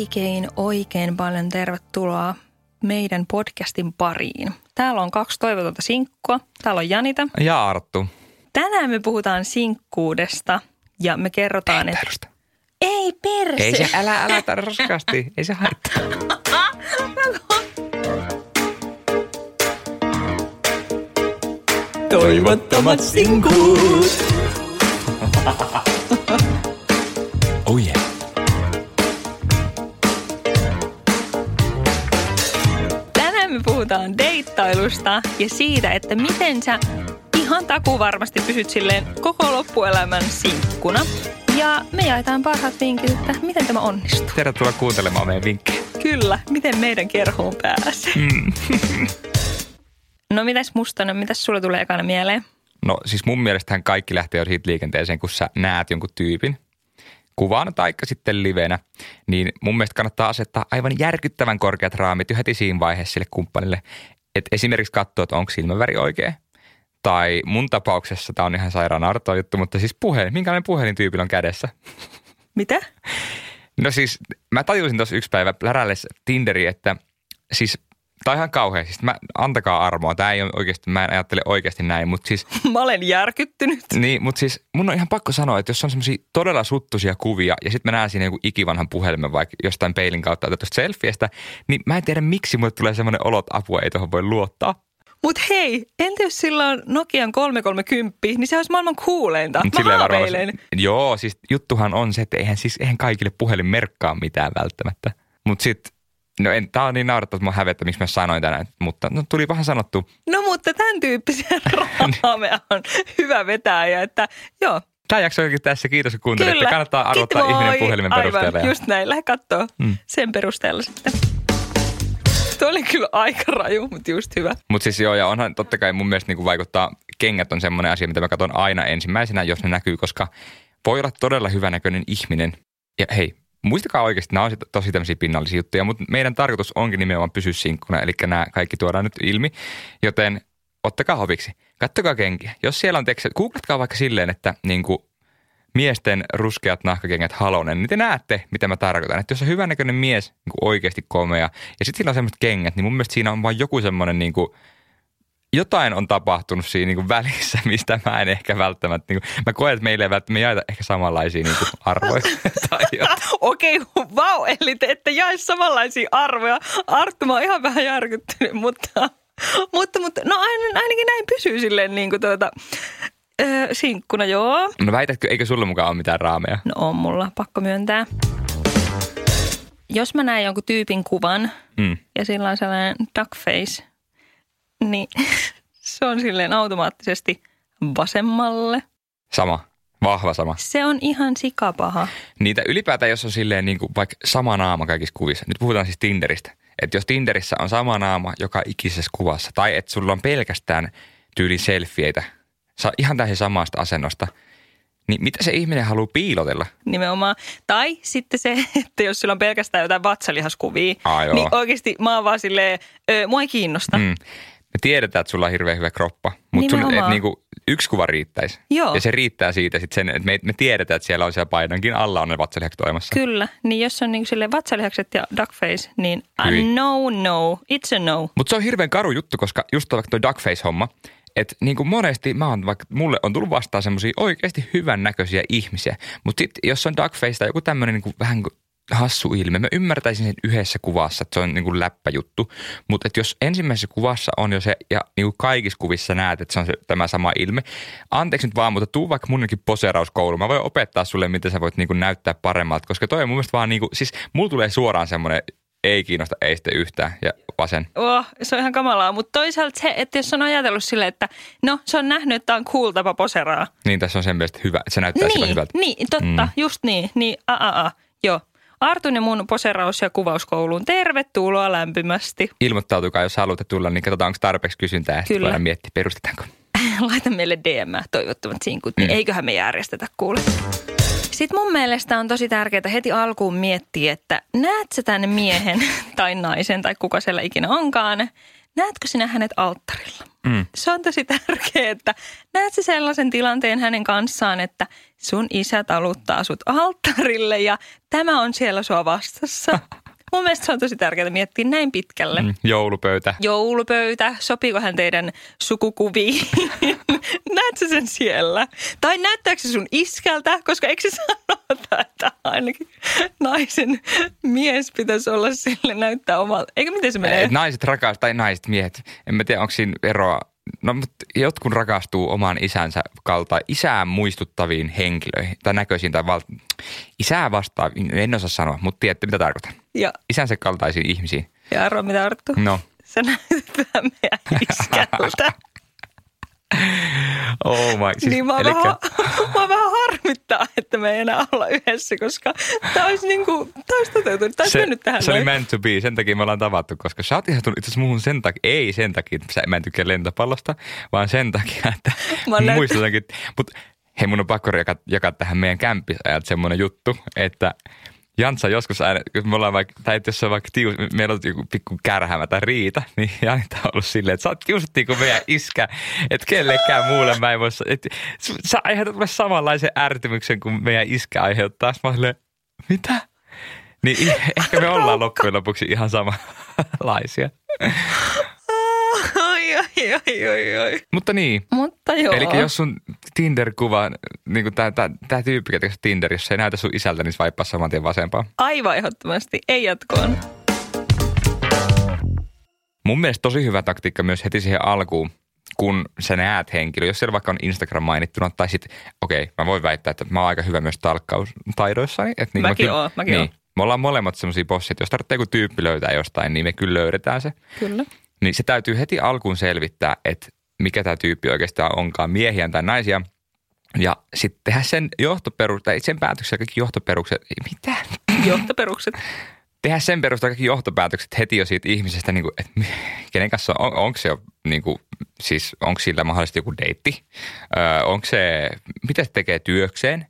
oikein, oikein paljon tervetuloa meidän podcastin pariin. Täällä on kaksi toivotonta sinkkua. Täällä on Janita. Ja Arttu. Tänään me puhutaan sinkkuudesta ja me kerrotaan, Ei että... Ei perse! Ei se, älä, älä raskaasti. Ei se haittaa. Toivottomat sinkut! puhutaan deittailusta ja siitä, että miten sä ihan taku varmasti pysyt silleen koko loppuelämän sinkkuna. Ja me jaetaan parhaat vinkit, että miten tämä onnistuu. Tervetuloa kuuntelemaan meidän vinkkejä. Kyllä, miten meidän kerhoon pääsee. Mm. No mitäs Mustonen, mitäs sulle tulee ekana mieleen? No siis mun mielestähän kaikki lähtee jo siitä liikenteeseen, kun sä näet jonkun tyypin kuvana tai sitten livenä, niin mun mielestä kannattaa asettaa aivan järkyttävän korkeat raamit jo heti siinä vaiheessa sille kumppanille. Et esimerkiksi katsoa, että onko silmäväri oikea. Tai mun tapauksessa tämä on ihan sairaan artoa juttu, mutta siis puhelin, minkälainen puhelin tyypillä on kädessä? Mitä? No siis mä tajusin tuossa yksi päivä läräillessä Tinderi, että siis Tämä on ihan kauhea. Siis mä, antakaa armoa. Tämä ei ole oikeasti, mä en ajattele oikeasti näin, mutta siis, Mä olen järkyttynyt. niin, mutta siis mun on ihan pakko sanoa, että jos on semmoisia todella suttuisia kuvia ja sitten mä näen siinä joku ikivanhan puhelimen vaikka jostain peilin kautta otetusta selfiestä, niin mä en tiedä miksi mulle tulee semmoinen olo, että apua ei tuohon voi luottaa. Mut hei, entä jos sillä on Nokian 330, niin se olisi maailman kuuleinta. Mä silleen varmaan-. Joo, siis juttuhan on se, että eihän siis eihän kaikille puhelin merkkaa mitään välttämättä. Mutta sitten, no en, tää on niin naurettava, että mä hävettä, miksi mä sanoin tänään, mutta no, tuli vähän sanottu. No mutta tämän tyyppisiä raameja on hyvä vetää ja että joo. Tämä jakso onkin tässä. Kiitos kun kuuntelitte. Kyllä. Kannattaa arvottaa Kiitos, ihminen puhelimen perusteella. Aivan, just näin. Lähde kattoo Mm. sen perusteella sitten. Tuo oli kyllä aika raju, mutta just hyvä. Mutta siis joo, ja onhan totta kai mun mielestä niinku vaikuttaa, kengät on semmoinen asia, mitä mä katson aina ensimmäisenä, jos ne näkyy, koska voi olla todella hyvänäköinen ihminen. Ja hei, muistakaa oikeasti, nämä on tosi tämmöisiä pinnallisia juttuja, mutta meidän tarkoitus onkin nimenomaan pysyä sinkkuna, eli nämä kaikki tuodaan nyt ilmi, joten ottakaa hoviksi. Kattokaa kenkiä. Jos siellä on teksti, googlatkaa vaikka silleen, että niinku, miesten ruskeat nahkakengät halonen, niin te näette, mitä mä tarkoitan. Että jos on hyvänäköinen mies, niin kuin oikeasti komea, ja sitten sillä on semmoiset kengät, niin mun mielestä siinä on vaan joku semmoinen niin kuin, jotain on tapahtunut siinä niin kuin välissä, mistä mä en ehkä välttämättä, niin kuin, mä koen, että meillä ei välttämättä, me jaeta ehkä samanlaisia niin kuin arvoja. Okei, vau, eli te ette jae samanlaisia arvoja. Arttu, mä oon ihan vähän järkyttynyt, mutta, mutta, mutta no ain- ainakin näin pysyy silleen niin kuin tuota, ö, sinkkuna, joo. No väitätkö, eikö sulla mukaan ole mitään raameja? No on mulla, pakko myöntää. Jos mä näen jonkun tyypin kuvan Mm. ja sillä on sellainen duck face, niin se on silleen automaattisesti vasemmalle. Sama, vahva sama. Se on ihan sikapaha. Niitä ylipäätään, jos on silleen niin kuin vaikka sama naama kaikissa kuvissa. Nyt puhutaan siis Tinderistä. Että jos Tinderissä on sama naama joka ikisessä kuvassa, tai että sulla on pelkästään tyyli selfieitä, ihan täysin samasta asennosta, niin mitä se ihminen haluaa piilotella? Nimenomaan. Tai sitten se, että jos sillä on pelkästään jotain vatsalihaskuvia, Aa, joo. niin oikeasti mä oon vaan silleen, ö, mua ei kiinnosta. Mm. Me tiedetään, että sulla on hirveän hyvä kroppa, mutta sun, et, niinku, yksi kuva riittäisi. Joo. Ja se riittää siitä sit sen, että me, me tiedetään, että siellä on siellä painonkin alla on ne vatsalihakset olemassa. Kyllä, niin jos on niin silleen vatsalihakset ja duckface, niin uh, no, no, it's a no. Mutta se on hirveän karu juttu, koska just vaikka toi duckface-homma, että niin kuin monesti mä oon, vaikka mulle on tullut vastaan semmoisia oikeasti hyvän näköisiä ihmisiä, mutta sitten jos on duckface tai joku tämmöinen niin kuin vähän kuin hassu ilme, mä ymmärtäisin sen yhdessä kuvassa, että se on niin kuin läppäjuttu, mutta että jos ensimmäisessä kuvassa on jo se, ja niin kuin kaikissa kuvissa näet, että se on se, tämä sama ilme, anteeksi nyt vaan, mutta tuu vaikka munkin poseerauskoulu, mä voin opettaa sulle, miten sä voit niin kuin näyttää paremmalta, koska toi on mun mielestä vaan niin kuin, siis mulla tulee suoraan semmoinen, ei kiinnosta, ei sitten yhtään, ja vasen. Oh, se on ihan kamalaa, mutta toisaalta se, että jos on ajatellut silleen, että no se on nähnyt, että tämä on cool tapa poseraa. Niin, tässä on sen mielestä hyvä. Se näyttää Niin, hyvältä. niin, totta, mm. just niin. Niin, a, a, a, joo. Artun ja mun poseraus- ja kuvauskouluun tervetuloa lämpimästi. Ilmoittautukaa, jos haluatte tulla, niin katsotaan, onko tarpeeksi kysyntää. Ja sitten Kyllä. voidaan miettiä, perustetaanko. Laita meille DM toivottomat sinkut, niin Mm. eiköhän me järjestetä kuule. Sitten mun mielestä on tosi tärkeää heti alkuun miettiä, että näet sä tänne miehen tai naisen tai kuka siellä ikinä onkaan, näetkö sinä hänet alttarilla? Mm. Se on tosi tärkeää, että näet sä sellaisen tilanteen hänen kanssaan, että sun isä taluttaa sut alttarille ja tämä on siellä sua vastassa. Mun mielestä se on tosi tärkeää miettiä näin pitkälle. Mm. Joulupöytä. Joulupöytä, sopiiko hän teidän sukukuviin? Näetkö sen siellä? Tai näyttääkö se sun iskältä? Koska eikö se sanota, että ainakin naisen mies pitäisi olla sille näyttää omalta. Eikö miten se menee? Et naiset rakastaa, tai naiset miehet. En mä tiedä, onko siinä eroa. No, mutta jotkut rakastuu omaan isänsä kalta isään muistuttaviin henkilöihin tai näköisiin tai val- isää vastaaviin. En osaa sanoa, mutta tiedätte mitä tarkoitan. Ja, Isänsä kaltaisiin ihmisiin. ja arvoa mitä Arttu? No, Se näyttää meidän iskältä. oh my. Siis, niin mä elikkä- vähän, mä vähän harmittaa, että me ei enää olla yhdessä, koska tämä olisi, niinku, tää olisi toteutunut. Tämä olisi mennyt tähän se oli näin. meant to be, sen takia me ollaan tavattu, koska sä oot ihastunut itse asiassa muuhun sen takia, ei sen takia, että sä- mä en tykkää lentopallosta, vaan sen takia, että muistutankin, mutta hei mun on pakko jakaa, jakaa tähän meidän kämpisajat semmoinen juttu, että Jantsa joskus aina, kun me ollaan vaikka, tai jos se on vaikka tius, meillä on joku pikku kärhämä tai riita, niin Janita on ollut silleen, että sä oot just niin kuin meidän iskä, että kellekään muulle mä en voi, että sä aiheutat mulle samanlaisen ärtymyksen kuin meidän iskä aiheuttaa. Mä silleen, mitä? Niin ehkä me ollaan loppujen lopuksi ihan samanlaisia. Ai, ai, ai, ai. Mutta niin, Mutta joo. eli jos sun Tinder-kuva, niin kuin tää, tää, tää tyyppi, ketä Tinder, jos se ei näytä sun isältä, niin swipeaa saman tien vasempaan. Aivan ehdottomasti. Ei jatkoon. Mun mielestä tosi hyvä taktiikka myös heti siihen alkuun, kun sä näet henkilö, jos siellä vaikka on Instagram mainittuna, tai sitten, okei, okay, mä voin väittää, että mä oon aika hyvä myös talkkaustaidoissani. Että niin Mäkin mä oon, mäkin niin, oon. Me ollaan molemmat semmoisia bossia, että jos tarvitsee joku tyyppi löytää jostain, niin me kyllä löydetään se. Kyllä. Niin se täytyy heti alkuun selvittää, että mikä tämä tyyppi oikeastaan onkaan, miehiä tai naisia. Ja sitten tehdä sen johtoperus, tai sen päätöksen kaikki johtoperukset, ei mitään, Johtoperukset. tehdä sen perusteella kaikki johtopäätökset heti jo siitä ihmisestä, niin kuin, että kenen kanssa on, onko se jo, niin kuin, siis onko sillä mahdollisesti joku deitti, öö, onko se, mitä se tekee työkseen,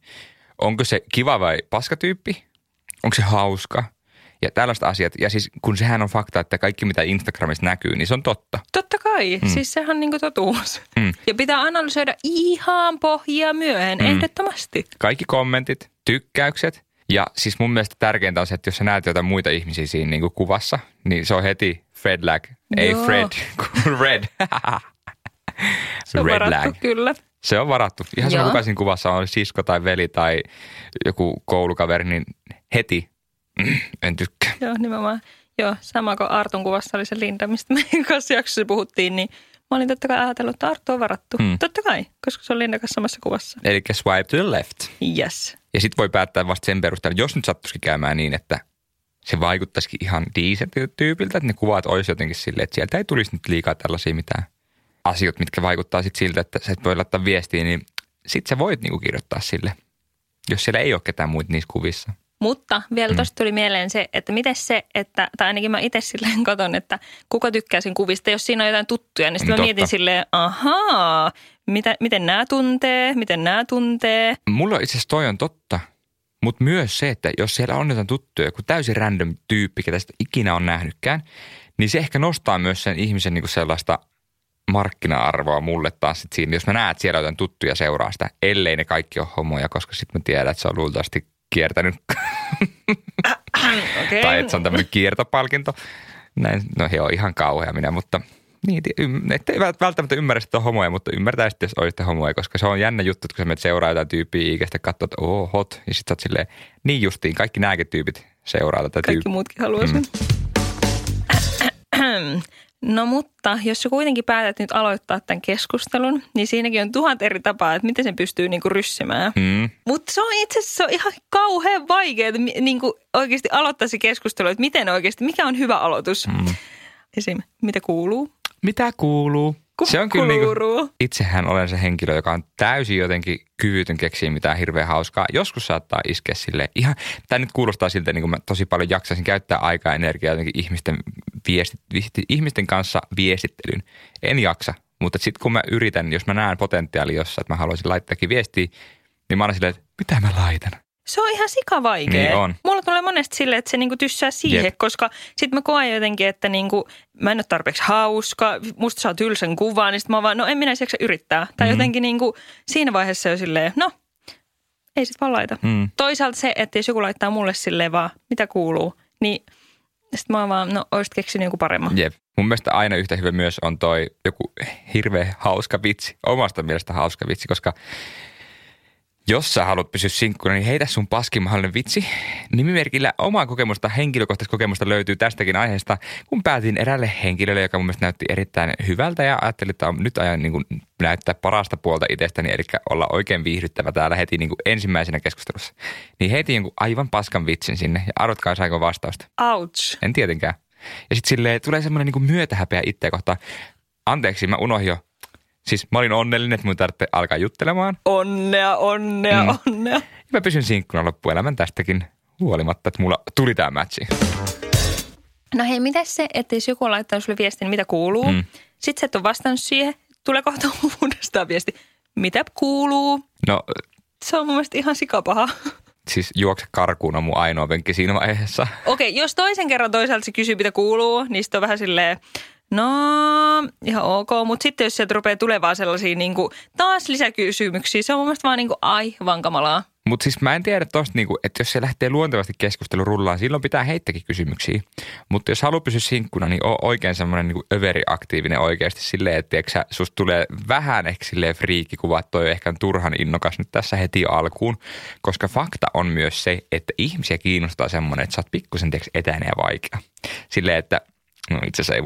onko se kiva vai paskatyyppi, onko se hauska ja tällaiset asiat. Ja siis kun sehän on fakta, että kaikki mitä Instagramissa näkyy, niin se on totta. Totta kai, mm. siis sehän on niinku totuus. Mm. Ja pitää analysoida ihan pohjia myöhään, mm. ehdottomasti. Kaikki kommentit, tykkäykset ja siis mun mielestä tärkeintä on se, että jos sä näet jotain muita ihmisiä siinä niin kuin kuvassa, niin se on heti Fred lag. Ei Joo. Fred, Red. Se on Red varattu, lag. kyllä. Se on varattu. Ihan sama Joo. kuka siinä kuvassa on, sisko tai veli tai joku koulukaveri, niin heti mm, en tykkää. Joo, nimenomaan. Joo, sama kuin Artun kuvassa oli se Linda, mistä meidän kanssa jaksossa puhuttiin, niin mä olin totta kai ajatellut, että Arttu on varattu. Mm. Totta kai, koska se on Linda kanssa samassa kuvassa. Eli swipe to the left. Yes. Ja sitten voi päättää vasta sen perusteella, jos nyt sattuisikin käymään niin, että se vaikuttaisikin ihan decent tyypiltä, että ne kuvat olisi jotenkin silleen, että sieltä ei tulisi nyt liikaa tällaisia mitään asioita, mitkä vaikuttaa sitten siltä, että sä et voi laittaa viestiä, niin sitten sä voit niinku kirjoittaa sille, jos siellä ei ole ketään muita niissä kuvissa. Mutta vielä tuosta tuli mieleen se, että miten se, että, tai ainakin mä itse silleen katon, että kuka tykkää sen kuvista, jos siinä on jotain tuttuja, niin sitten Niin mä totta. mietin silleen, ahaa, mitä, miten nämä tuntee, miten nämä tuntee. Mulla itse asiassa toi on totta, mutta myös se, että jos siellä on jotain tuttuja, joku täysin random tyyppi, ketä sitä ikinä on nähnytkään, niin se ehkä nostaa myös sen ihmisen niinku sellaista markkina-arvoa mulle taas sit siinä, jos mä näen, että siellä jotain tuttuja seuraa sitä, ellei ne kaikki ole homoja, koska sitten mä tiedän, että se on luultavasti kiertänyt Okay. tai että se on tämmöinen kiertopalkinto. Näin, no he on ihan kauhea minä, mutta niin, ti- ym- ette välttämättä ymmärrä, että on homoja, mutta ymmärtää sitten, jos olisitte homoja, koska se on jännä juttu, että kun sä menet seuraa jotain tyyppiä ikästä, katsot, että oo, hot, ja sitten sä oot silleen, niin justiin, kaikki nääkin tyypit seuraa tätä Kaikki tyyppiä. muutkin haluaa sen. No mutta jos sä kuitenkin päätät nyt aloittaa tämän keskustelun, niin siinäkin on tuhat eri tapaa, että miten sen pystyy niinku ryssimään. Mm. Mutta se on itse asiassa ihan kauhean vaikeaa niinku oikeasti aloittaa se keskustelu, että miten oikeasti, mikä on hyvä aloitus. Mm. Esim. mitä kuuluu? Mitä kuuluu? Se on kyllä niinku, kuuluu. itsehän olen se henkilö, joka on täysin jotenkin kyvytön keksiä mitään hirveän hauskaa. Joskus saattaa iskeä sille ihan, tämä nyt kuulostaa siltä, niin kuin mä tosi paljon jaksaisin käyttää aikaa ja energiaa jotenkin ihmisten, viestit, viesti, ihmisten kanssa viestittelyyn. En jaksa, mutta sitten kun mä yritän, jos mä näen potentiaalia jossain, että mä haluaisin laittaakin viestiä, niin mä oon silleen, että mitä mä laitan? Se on ihan sikavaikea. Niin on. Mulla tulee monesti silleen, että se niinku tyssää siihen, Jep. koska sit mä koen jotenkin, että niinku, mä en ole tarpeeksi hauska, musta saa tylsän kuvan, niin sit mä vaan, no en minä jaksa yrittää. Tai Mhm. jotenkin niinku, siinä vaiheessa jo silleen, no, ei sit vaan laita. Mm. Toisaalta se, että jos joku laittaa mulle silleen vaan, mitä kuuluu, niin sit mä oon vaan, no oisit keksinyt joku paremman. Jep. Mun mielestä aina yhtä hyvä myös on toi joku hirveä hauska vitsi. Omasta mielestä hauska vitsi, koska jos sä haluat pysyä sinkkuna, niin heitä sun paskin mahdollinen vitsi. Nimimerkillä omaa kokemusta, henkilökohtaista kokemusta löytyy tästäkin aiheesta, kun päätin erälle henkilölle, joka mun mielestä näytti erittäin hyvältä ja ajattelin, että on nyt ajan niin kuin näyttää parasta puolta itsestäni, eli olla oikein viihdyttävä täällä heti niin kuin ensimmäisenä keskustelussa. Niin heitin jonkun aivan paskan vitsin sinne ja arvotkaa saiko vastausta. Ouch. En tietenkään. Ja sitten tulee semmoinen niinku myötähäpeä itseä kohtaan. Anteeksi, mä unohdin jo. Siis mä olin onnellinen, että mun tarvitse alkaa juttelemaan. Onnea, onnea, Mm. onnea. Ja mä pysyn sinkkuna loppuelämän tästäkin huolimatta, että mulla tuli tää matchi. No hei, mitä se, että jos joku on laittanut sulle viestin, mitä kuuluu, Mm. mm. sit sä et ole vastannut siihen, tulee kohta uudestaan viesti, mitä kuuluu. No Se on mun mielestä ihan sikapaha. siis juokse karkuun on mun ainoa penkki siinä vaiheessa. Okei, jos toisen kerran toisaalta se kysyy, mitä kuuluu, niin sitten on vähän silleen, no ihan ok. Mutta sitten jos sieltä rupeaa tulevaa sellaisia niin kuin, taas lisäkysymyksiä, se on mun mielestä vaan niin kuin, aivan kamalaa. Mutta siis mä en tiedä tosta, niinku, että jos se lähtee luontevasti keskustelu rullaan, silloin pitää heittäkin kysymyksiä. Mutta jos haluaa pysyä sinkkuna, niin oo oikein semmoinen niinku överiaktiivinen oikeasti silleen, että tiiäksä, sä, susta tulee vähän ehkä silleen friikkikuva, että toi on ehkä turhan innokas nyt tässä heti alkuun. Koska fakta on myös se, että ihmisiä kiinnostaa semmoinen, että sä oot pikkusen tiiäks, etäinen ja vaikea. Silleen, että no itse asiassa ei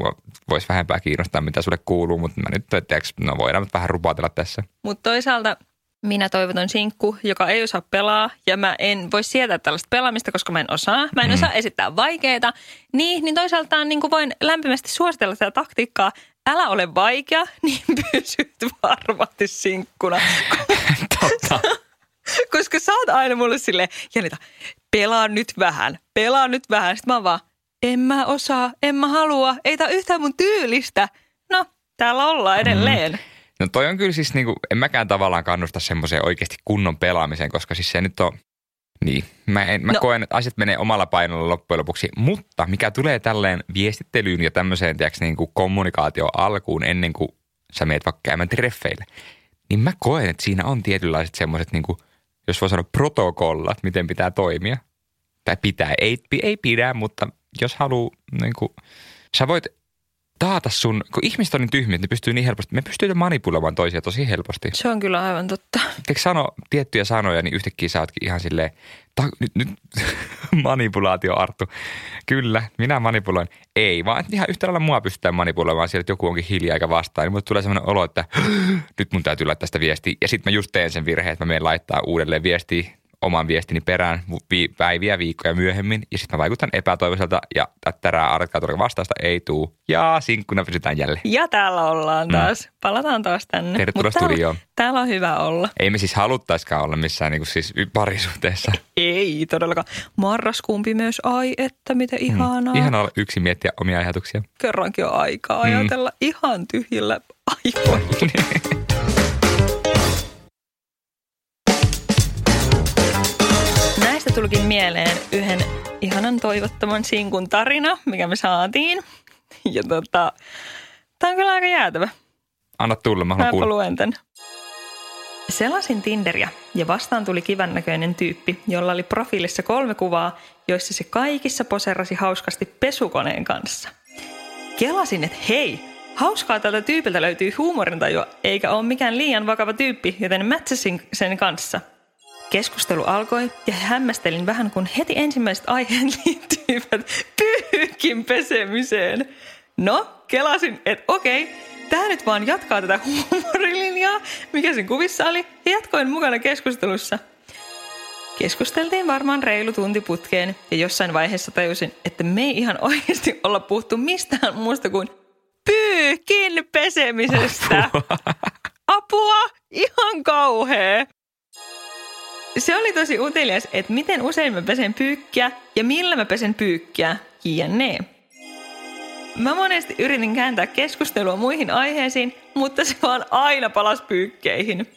voisi vähempää kiinnostaa, mitä sulle kuuluu, mutta mä nyt, tiiäks, no voidaan nyt vähän rupatella tässä. Mutta toisaalta minä toivoton sinkku, joka ei osaa pelaa ja mä en voi sietää tällaista pelaamista, koska mä en osaa. Mä en osaa esittää vaikeita. Niin, niin toisaalta niin kuin voin lämpimästi suositella tätä taktiikkaa. Älä ole vaikea, niin pysyt varmasti sinkkuna. Totta. Koska sä oot aina mulle silleen, Janita, pelaa nyt vähän, pelaa nyt vähän. Sitten mä vaan, en mä osaa, en mä halua, ei tää yhtään mun tyylistä. No, täällä ollaan edelleen. Mm. No toi on kyllä siis niinku, en mäkään tavallaan kannusta semmoiseen oikeasti kunnon pelaamiseen, koska siis se nyt on, niin, mä, en, mä no. Koen, että asiat menee omalla painolla loppujen lopuksi, mutta mikä tulee tälleen viestittelyyn ja tämmöiseen, tiedätkö, niin kuin kommunikaatio alkuun ennen kuin sä meet vaikka käymään treffeille, niin mä koen, että siinä on tietynlaiset semmoiset, niin kuin, jos voi sanoa protokollat, miten pitää toimia. Tai pitää, ei, ei pidä, mutta jos haluaa, niin kuin, sä voit taata sun, kun ihmiset on niin tyhmiä, että ne pystyy niin helposti, me pystyy manipuloimaan toisia tosi helposti. Se on kyllä aivan totta. Tiedätkö sano tiettyjä sanoja, niin yhtäkkiä sä ootkin ihan silleen, ta, nyt, nyt manipulaatio Arttu. Kyllä, minä manipuloin. Ei, vaan ihan yhtä lailla mua pystytään manipuloimaan siellä, että joku onkin hiljaa eikä vastaa. Niin mulle tulee sellainen olo, että nyt mun täytyy laittaa sitä viestiä. Ja sitten mä just teen sen virheen, että mä menen laittaa uudelleen viestiä oman viestini perään vi- päiviä, viikkoja myöhemmin. Ja sitten mä vaikutan epätoivoiselta ja tättärää tulee vastausta, ei tuu. Ja sinkkuna pysytään jälleen. Ja täällä ollaan taas. Palataan taas tänne. Tervetuloa Mut täällä, studioon. täällä on hyvä olla. Ei me siis haluttaiskaan olla missään niin kuin siis parisuhteessa. Ei todellakaan. Marraskuun pimeys, ai että mitä ihanaa. Mm. Ihan olla yksin miettiä omia ajatuksia. Kerrankin on aikaa Mm. ajatella ihan tyhjillä aivoilla. Näistä tulikin mieleen yhden ihanan toivottoman sinkun tarina, mikä me saatiin. Ja tota, tää on kyllä aika jäätävä. Anna tulla, mä haluan kuulla. luen tän. Selasin Tinderiä ja vastaan tuli kivän näköinen tyyppi, jolla oli profiilissa kolme kuvaa, joissa se kaikissa poserasi hauskasti pesukoneen kanssa. Kelasin, että hei, hauskaa tältä tyypiltä löytyy huumorintajua, eikä ole mikään liian vakava tyyppi, joten mätsäsin sen kanssa. Keskustelu alkoi ja hämmästelin vähän, kun heti ensimmäiset aiheet liittyivät pyyhkin pesemiseen. No, kelasin, että okei, tämä nyt vaan jatkaa tätä huumorilinjaa, mikä sen kuvissa oli, ja jatkoin mukana keskustelussa. Keskusteltiin varmaan reilu tunti putkeen, ja jossain vaiheessa tajusin, että me ei ihan oikeasti olla puhuttu mistään muusta kuin pyyhkin pesemisestä. Apua, ihan kauhea. Se oli tosi utelias, että miten usein mä pesen pyykkiä ja millä mä pesen pyykkiä, jne. Mä monesti yritin kääntää keskustelua muihin aiheisiin, mutta se vaan aina palasi pyykkeihin.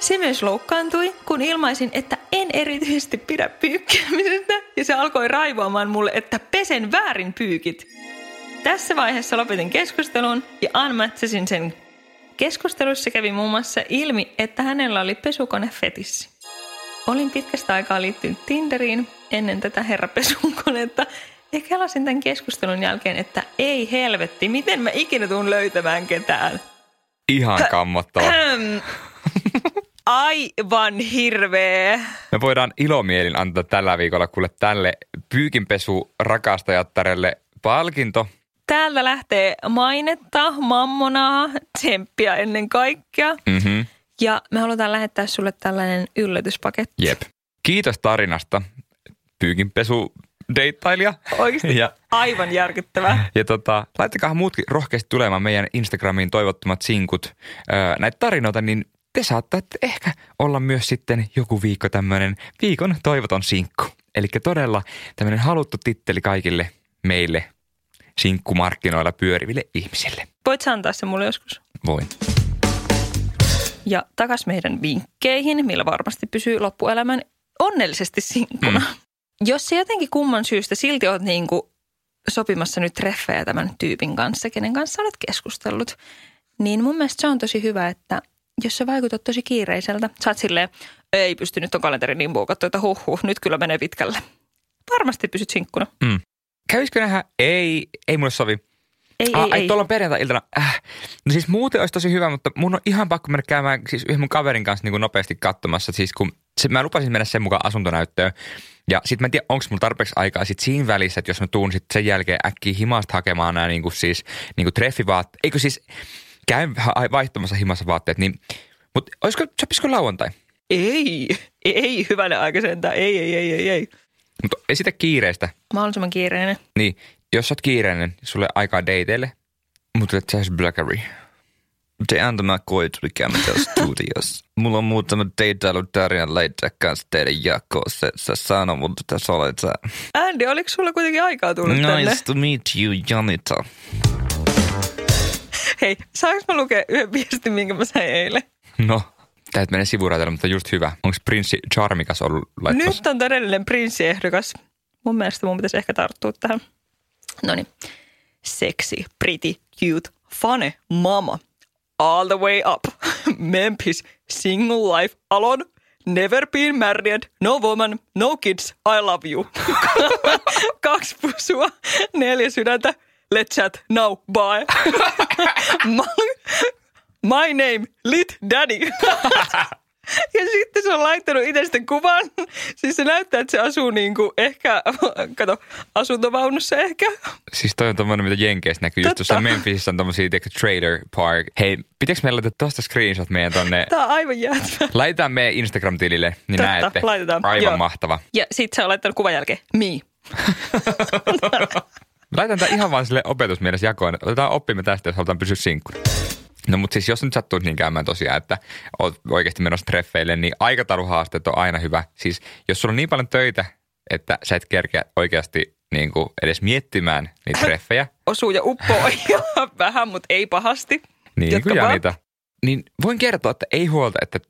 Se myös loukkaantui, kun ilmaisin, että en erityisesti pidä pyykkäämisestä ja se alkoi raivoamaan mulle, että pesen väärin pyykit. Tässä vaiheessa lopetin keskustelun ja unmatchasin sen. Keskustelussa kävi muun muassa ilmi, että hänellä oli pesukone fetissi. Olin pitkästä aikaa liittynyt Tinderiin ennen tätä herrapesukonetta ja kelasin tämän keskustelun jälkeen, että ei helvetti, miten mä ikinä tuun löytämään ketään. Ihan kammottava. Aivan hirveä. Me voidaan ilomielin antaa tällä viikolla kuule tälle pyykinpesu rakastajattarelle palkinto. Täältä lähtee mainetta, mammonaa, tsemppiä ennen kaikkea. Mm-hmm. Ja me halutaan lähettää sulle tällainen yllätyspaketti. Jep. Kiitos tarinasta, pyykinpesu deittailija. Oikeasti Ja, aivan järkyttävää. ja tota, laittakaa muutkin rohkeasti tulemaan meidän Instagramiin toivottomat sinkut öö, näitä tarinoita, niin te saattatte ehkä olla myös sitten joku viikko tämmöinen viikon toivoton sinkku. Eli todella tämmöinen haluttu titteli kaikille meille sinkkumarkkinoilla pyöriville ihmisille. Voit antaa se mulle joskus? Voin. Ja takas meidän vinkkeihin, millä varmasti pysyy loppuelämän onnellisesti sinkkuna. Mm. Jos sä jotenkin kumman syystä silti oot niin kuin sopimassa nyt treffejä tämän tyypin kanssa, kenen kanssa olet keskustellut, niin mun mielestä se on tosi hyvä, että jos sä vaikutat tosi kiireiseltä, sä oot silleen, ei pysty nyt on kalenteri niin buukattu, että huh, huh nyt kyllä menee pitkälle. Varmasti pysyt sinkkuna. Mm. Kävisikö nähdä? Ei, ei mulle sovi. Ei, Ah, ei, ai, ei. tuolla on perjantai-iltana. Äh. No siis muuten olisi tosi hyvä, mutta mun on ihan pakko mennä käymään siis yhden mun kaverin kanssa niin kuin nopeasti katsomassa. Siis kun se, mä lupasin mennä sen mukaan asuntonäyttöön. Ja sitten mä en tiedä, onko mulla tarpeeksi aikaa sit siinä välissä, että jos mä tuun sit sen jälkeen äkkiä himasta hakemaan nämä niin kuin siis niin kuin treffivaatteet. Eikö siis käyn vaihtamassa himassa vaatteet, niin mutta olisiko, sopisiko lauantai? Ei, ei hyvänä aika sentään. Ei, ei, ei, ei, ei. Mutta esitä kiireistä. Mahdollisimman kiireinen. Niin, jos sä oot kiireinen, sulle aikaa dateille, mutta et sä Blackberry. Tehän tämä tuli Kämmentellä Studios. Mulla on muutama deittailu Darjan Leidjak kanssa teidän jakoon. Se, se sanoi, mutta tässä olet sä. Andy, oliko sulla kuitenkin aikaa tulla tänne? Nice to meet you, Janita. Hei, saanko mä lukea yhden viestin, minkä mä sain eilen? No, täytyy mennä sivuraiteille, mutta just hyvä. Onko prinssi Charmikas ollut laittamassa? Nyt on todellinen prinssiehdokas. Mun mielestä mun pitäisi ehkä tarttua tähän. No niin. Sexy, pretty, cute, funny, mama. All the way up. Memphis, single life, alone. Never been married, no woman, no kids, I love you. Kaksi pusua, neljä sydäntä, let's chat now, bye. my, my name, Lit Daddy. Ja sitten se on laittanut itsestä kuvan. Siis se näyttää, että se asuu niin kuin ehkä, kato, asuntovaunussa ehkä. Siis toi on tommonen, mitä Jenkeissä näkyy. Just Totta. tuossa Memphisissä on tommosia, tiedätkö, trailer park. Hei, pitääkö meillä laittaa tosta screenshot meidän tonne? Tämä on aivan jäätävä. Laitetaan meidän Instagram-tilille, niin Totta, näette. laitetaan. Aivan Joo. mahtava. Ja sitten se on laittanut kuvan jälkeen, me. Laitan tää ihan vaan sille opetusmielessä jakoon. Otetaan oppimme tästä, jos halutaan pysyä sinkkuna. No mutta siis jos nyt sattuu niin käymään tosiaan, että oot oikeasti menossa treffeille, niin aikatauluhaasteet on aina hyvä. Siis jos sulla on niin paljon töitä, että sä et kerkeä oikeasti niin kuin edes miettimään niitä treffejä, Osuu ja uppoo ihan vähän, mutta ei pahasti. niin, kuin vaan. Janita, niin voin kertoa, että ei huolta, että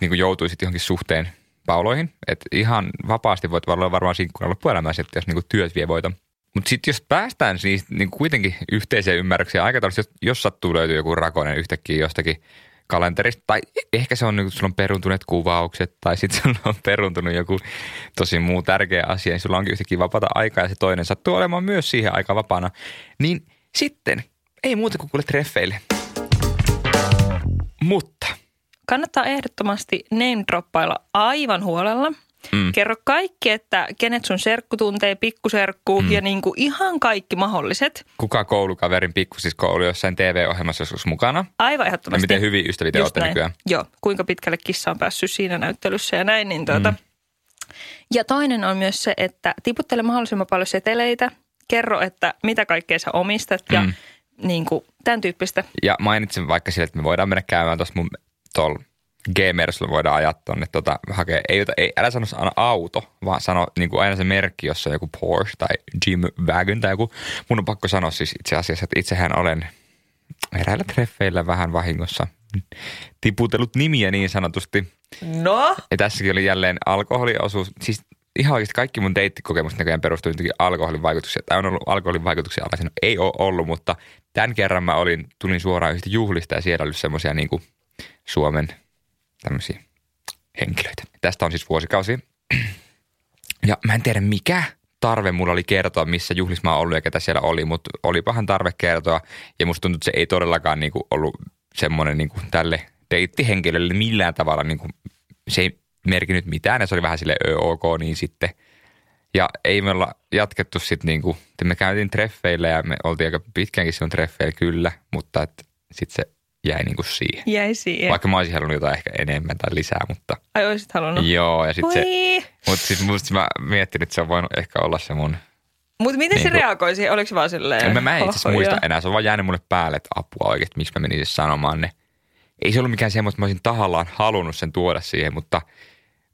niin kuin joutuisit johonkin suhteen pauloihin. Että ihan vapaasti voit olla varmaan sinkkuna loppuelämää sitten, jos niin kuin työt vie voiton. Mutta sitten jos päästään siis niin kuitenkin yhteiseen ymmärrykseen aikataulussa, jos, jos sattuu löytyy joku rakonen yhtäkkiä jostakin kalenterista, tai ehkä se on, niin sulla on peruntuneet kuvaukset, tai sitten sulla on peruntunut joku tosi muu tärkeä asia, niin sulla onkin yhtäkkiä vapaata aikaa, ja se toinen sattuu olemaan myös siihen aika vapaana, niin sitten ei muuta kuin kuule treffeille. Mutta Kannattaa ehdottomasti name droppailla aivan huolella. Mm. Kerro kaikki, että kenet sun serkku tuntee, pikkuserkku mm. ja niin kuin ihan kaikki mahdolliset. kuka koulukaverin pikkusisko oli jossain TV-ohjelmassa joskus mukana? Aivan Ja ehdottomasti. miten hyviä ystäviä te olette nykyään? Joo, kuinka pitkälle kissa on päässyt siinä näyttelyssä ja näin. Niin tuota. Mm. Ja toinen on myös se, että tiputtele mahdollisimman paljon seteleitä. Kerro, että mitä kaikkea sä omistat ja Mm. niin kuin, tämän tyyppistä. Ja mainitsin vaikka sille, että me voidaan mennä käymään tuossa mun tuolla G-Mersulla voidaan ajaa tonne tota, hakea. Ei, ei, älä sano aina auto, vaan sano niin kuin aina se merkki, jossa on joku Porsche tai G-Wagon tai joku. Mun on pakko sanoa siis itse asiassa, että itsehän olen eräillä treffeillä vähän vahingossa tiputellut nimiä niin sanotusti. No? Ja tässäkin oli jälleen alkoholiosuus. Siis ihan oikeasti kaikki mun deittikokemukset näköjään perustuu jotenkin alkoholin vaikutuksia. Tai on ollut alkoholin vaikutuksia alaisena. Ei ole ollut, mutta tämän kerran mä olin, tulin suoraan yhtä juhlista ja siellä oli semmoisia niin Suomen tämmöisiä henkilöitä. Tästä on siis vuosikausi. Ja mä en tiedä mikä tarve mulla oli kertoa, missä juhlissa mä oon ollut ja ketä siellä oli, mutta olipahan tarve kertoa. Ja musta tuntuu, että se ei todellakaan niinku ollut semmoinen niinku tälle deittihenkilölle millään tavalla, niinku, se ei merkinyt mitään ja se oli vähän sille ok niin sitten. Ja ei me olla jatkettu sitten niinku, me käytiin treffeillä ja me oltiin aika pitkäänkin silloin treffeillä kyllä, mutta sitten se jäi niinku siihen. Jäi siihen. Vaikka mä olisin halunnut jotain ehkä enemmän tai lisää, mutta Ai olisit halunnut? joo. Ja sitten se, mutta sitten musta mä miettin, että se on voinut ehkä olla se mun Mutta miten se Niinku- reagoi siihen? Oliko se vaan silleen? Mä, mä en itse asiassa "Oho, muista joo." enää. Se on vaan jäänyt mulle päälle, että apua oikeasti, miksi mä menin siis sanomaan ne. Ei se ollut mikään semmoista, että mä olisin tahallaan halunnut sen tuoda siihen, mutta,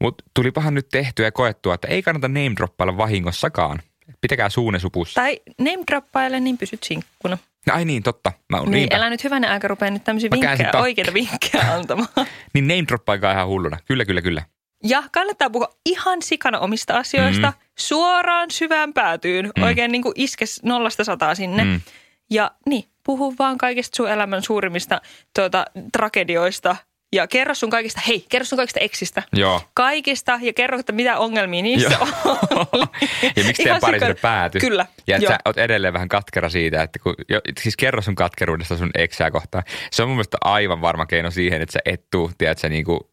mutta tulipahan nyt tehtyä ja koettua, että ei kannata name droppailla vahingossakaan. Pitäkää suune supussa. Tai name droppaile, niin pysyt sinkkuna. No, ai niin, totta. Mä, Niin, niinpä. älä nyt hyvänä aika rupea nyt tämmöisiä vinkkejä, oikeita vinkkejä antamaan. Niin name droppaikaa ihan hulluna. Kyllä, kyllä, kyllä. Ja kannattaa puhua ihan sikana omista asioista, mm. suoraan syvään päätyyn, mm. oikein niin kuin iskes nollasta sataa sinne. Mm. Ja niin, puhu vaan kaikista sun elämän suurimmista tuota, tragedioista ja kerro sun kaikista, hei, kerro sun kaikista eksistä. Joo. Kaikista ja kerro, että mitä ongelmia niissä Joo. on. ja miksi teidän parisuhde sikana- päätyi? Kyllä, Ja että sä oot edelleen vähän katkera siitä, että kun, jo, siis kerro sun katkeruudesta sun eksää kohtaan. Se on mun mielestä aivan varma keino siihen, että sä et tuu, tiedät sä niinku,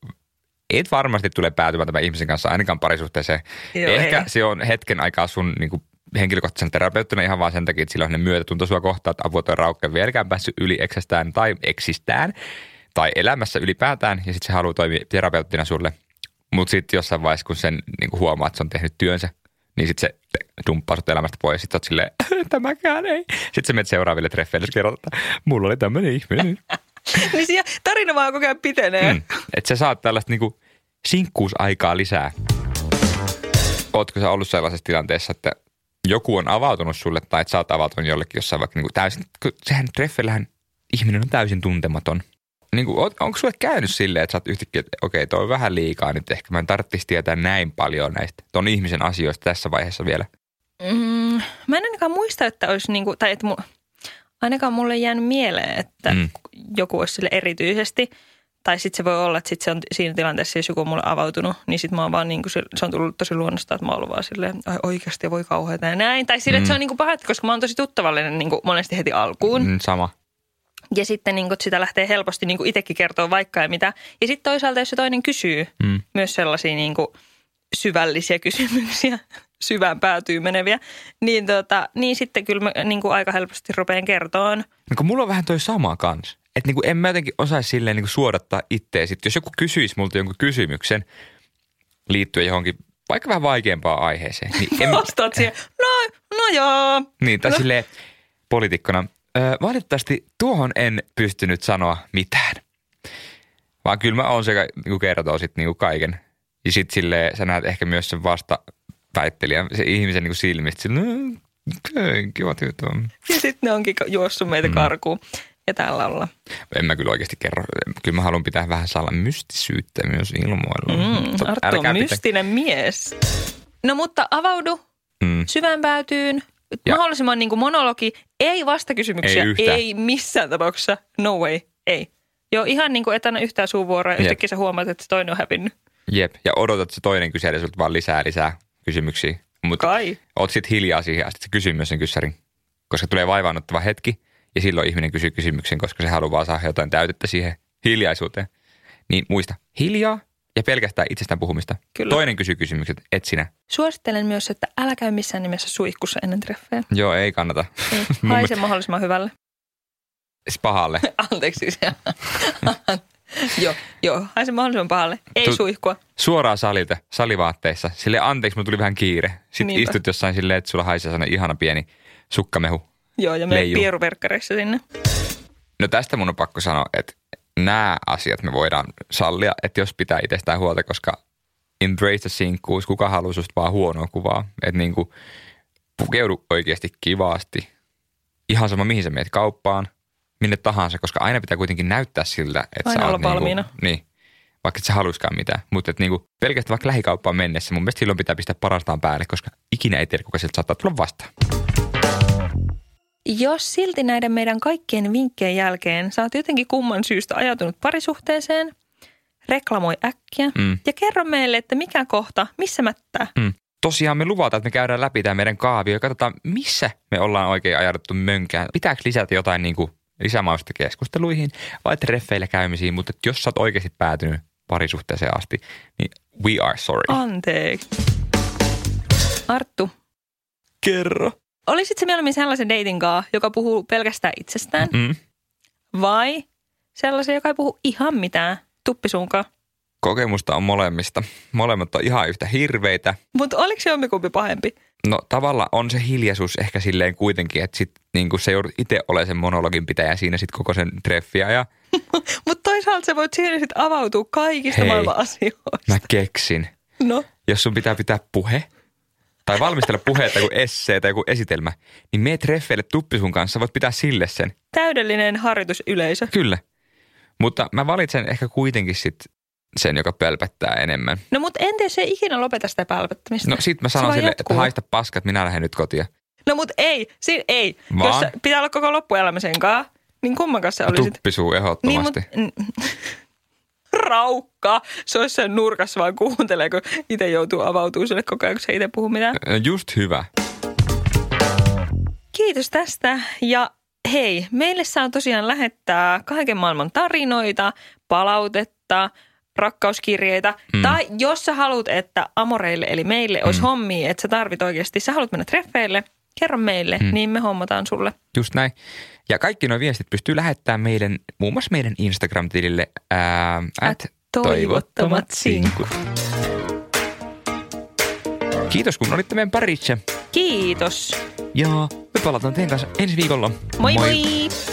et varmasti tule päätymään tämän ihmisen kanssa ainakaan parisuhteeseen. Joo, Ehkä ei. se on hetken aikaa sun niinku, henkilökohtaisen terapeuttina ihan vaan sen takia, että sillä on ne myötätunto sua kohtaan, että apua toi raukka ei vieläkään päässyt yli eksästään tai eksistään tai elämässä ylipäätään ja sitten se haluaa toimia terapeuttina sulle. Mutta sitten jossain vaiheessa, kun sen niinku huomaa, että se on tehnyt työnsä, niin sitten se dumppaa sut elämästä pois ja sitten oot silleen, tämäkään ei. Sitten sä menet seuraaville treffeille ja kerrot, että mulla oli tämmöinen ihminen. niin siellä tarina vaan koko ajan pitenee. Mm. Että sä saat tällaista niinku sinkkuusaikaa lisää. Ootko sä ollut sellaisessa tilanteessa, että joku on avautunut sulle tai että sä oot avautunut jollekin jossain vaikka niinku täysin, kun sehän treffeillähän ihminen on täysin tuntematon. Niin kuin, onko sulle käynyt silleen, että sä oot yhtäkkiä, että okei, toi on vähän liikaa nyt ehkä. Mä en tarvitsisi tietää näin paljon näistä ton ihmisen asioista tässä vaiheessa vielä. Mm, mä en ainakaan muista, että olisi niinku, tai että mu, ainakaan mulle ei jäänyt mieleen, että Mm. mm. joku olisi sille erityisesti. Tai sitten se voi olla, että sit se on siinä tilanteessa, jos joku on mulle avautunut, niin sitten mä oon vaan niinku, se, se on tullut tosi luonnosta, että mä oon ollut vaan silleen, ai oikeasti voi kauheata ja näin. Tai sille, mm. että se on niinku paha, koska mä oon tosi tuttavallinen niinku monesti heti alkuun. Mm, sama. Ja sitten niin sitä lähtee helposti niin itsekin kertoa vaikka ja mitä. Ja sitten toisaalta, jos se toinen kysyy Mm. myös sellaisia niin syvällisiä kysymyksiä, syvään päätyy meneviä, niin, tota, niin sitten kyllä mä niin aika helposti rupean kertoon. No kun mulla on vähän toi sama kans. Että niinku en mä jotenkin osaisi silleen niinku suodattaa itseä. Sit jos joku kysyisi multa jonkun kysymyksen liittyen johonkin vaikka vähän vaikeampaan aiheeseen, niin en, Vastaat siihen, no, no joo. niin, tai No. silleen poliitikkona, öö, valitettavasti tuohon en pystynyt sanoa mitään. Vaan kyllä mä oon se, niinku kertoo sit niinku kaiken. Ja sit silleen sä näet ehkä myös sen vasta väittelijän, se ihmisen niinku silmistä. Silleen, okei, kiva tietää. Ja sitten ne onkin juossut meitä Mm. karkuun. Ja tällä olla. En mä kyllä oikeasti kerro. Kyllä mä haluan pitää vähän sala mystisyyttä myös ilmoilla. Mm, Arttu on älkää pitä- mystinen mies. No mutta avaudu Mm. syvään päätyyn. Ja- Mahdollisimman niin kuin monologi. Ei vastakysymyksiä. Ei yhtään. ei missään tapauksessa. No way. Ei. Joo, ihan niin kuin etänä yhtään suuvuoroa ja Jep. yhtäkkiä sä huomaat, että se toinen on hävinnyt. Jep, ja odotat, että se toinen kyselee sulta vaan lisää lisää kysymyksiä. Mutta Kai. oot sit hiljaa siihen asti, että se kysyy myös sen kyssärin. Koska tulee vaivaannuttava hetki, ja silloin ihminen kysyy kysymyksen, koska se haluaa saada jotain täytettä siihen hiljaisuuteen. Niin muista, hiljaa ja pelkästään itsestään puhumista. Kyllä. Toinen kysyy kysymykset, et sinä. Suosittelen myös, että älä käy missään nimessä suihkussa ennen treffejä. Joo, ei kannata. Ei. Haise mahdollisimman hyvälle. Siis pahalle. Anteeksi siis. joo, joo, haise mahdollisimman pahalle. Ei Tu- suihkua. Suoraan salilta, salivaatteissa. Sille anteeksi, mulla tuli vähän kiire. Sitten Niinpä. istut jossain silleen, että sulla haisee sellainen ihana pieni sukkamehu. Joo, ja Leiju. pieruverkkareissa sinne. No tästä mun on pakko sanoa, että nämä asiat me voidaan sallia, että jos pitää itsestään huolta, koska embrace the sinkkuus, kuka haluaa susta vaan huonoa kuvaa. Että niinku pukeudu oikeasti kivaasti. Ihan sama, mihin sä meet kauppaan, minne tahansa, koska aina pitää kuitenkin näyttää siltä, että Aina sä olla niinku, valmiina. niin, vaikka et sä haluiskaan mitään. Mutta niinku, pelkästään vaikka lähikauppaan mennessä, mun mielestä silloin pitää pistää parastaan päälle, koska ikinä ei tiedä, kuka sieltä saattaa tulla vastaan. Jos silti näiden meidän kaikkien vinkkien jälkeen sä oot jotenkin kumman syystä ajautunut parisuhteeseen, reklamoi äkkiä Mm. ja kerro meille, että mikä kohta, missä mättää. Mm. Tosiaan me luvataan, että me käydään läpi tämä meidän kaavio ja katsotaan, missä me ollaan oikein ajauduttu mönkään. Pitääkö lisätä jotain niin kuin lisämausta keskusteluihin vai treffeillä käymisiin, mutta jos sä oot oikeasti päätynyt parisuhteeseen asti, niin we are sorry. Anteeksi. Arttu, Kerro. Olisit se mieluummin sellaisen dating kaa, joka puhuu pelkästään itsestään, Mm. vai sellaisen, joka ei puhu ihan mitään, tuppisuunkaan? Kokemusta on molemmista. Molemmat on ihan yhtä hirveitä. Mutta oliko se jompikumpi pahempi? No tavallaan on se hiljaisuus ehkä silleen kuitenkin, että sit niin kuin se joudut itse olemaan sen monologin pitäjä siinä sit koko sen treffiä ja Mutta toisaalta sä voit siinä sitten avautua kaikista Hei. maailman asioista. mä keksin. No, Jos sun pitää pitää puhe tai valmistella puheita, joku essee tai joku esitelmä, niin me treffeille tuppisun kanssa voit pitää sille sen. täydellinen harjoitusyleisö. Kyllä. Mutta mä valitsen ehkä kuitenkin sit sen, joka pölpättää enemmän. No mutta entä se ei ikinä lopeta sitä pälpättämistä? No sit mä Se sanon sille, että jatkuu. haista paskat, minä lähden nyt kotia. No mut ei, si- ei. Vaan? Jos pitää olla koko loppuelämä sen kaa, niin kumman kanssa olisit? Tuppisuu Niin, ehdottomasti. mut, mm, raukka. Se olisi sen nurkassa vaan kuuntelee, kun itse joutuu avautumaan sille koko ajan, kun se itse puhuu mitään. Just hyvä. Kiitos tästä ja hei, meille saa tosiaan lähettää kaiken maailman tarinoita, palautetta, rakkauskirjeitä. Mm. Tai jos sä haluat, että Amoreille eli meille olisi mm. hommia, että sä tarvit oikeasti, sä haluat mennä treffeille, kerro meille, mm. niin me hommataan sulle. Just näin. Ja kaikki nuo viestit pystyy lähettämään meidän, muun muassa meidän Instagram-tilille ää, at toivottomat sinkut. Kiitos kun olitte meidän paritse. Kiitos. Ja me palataan teidän kanssa ensi viikolla. Moi moi! moi.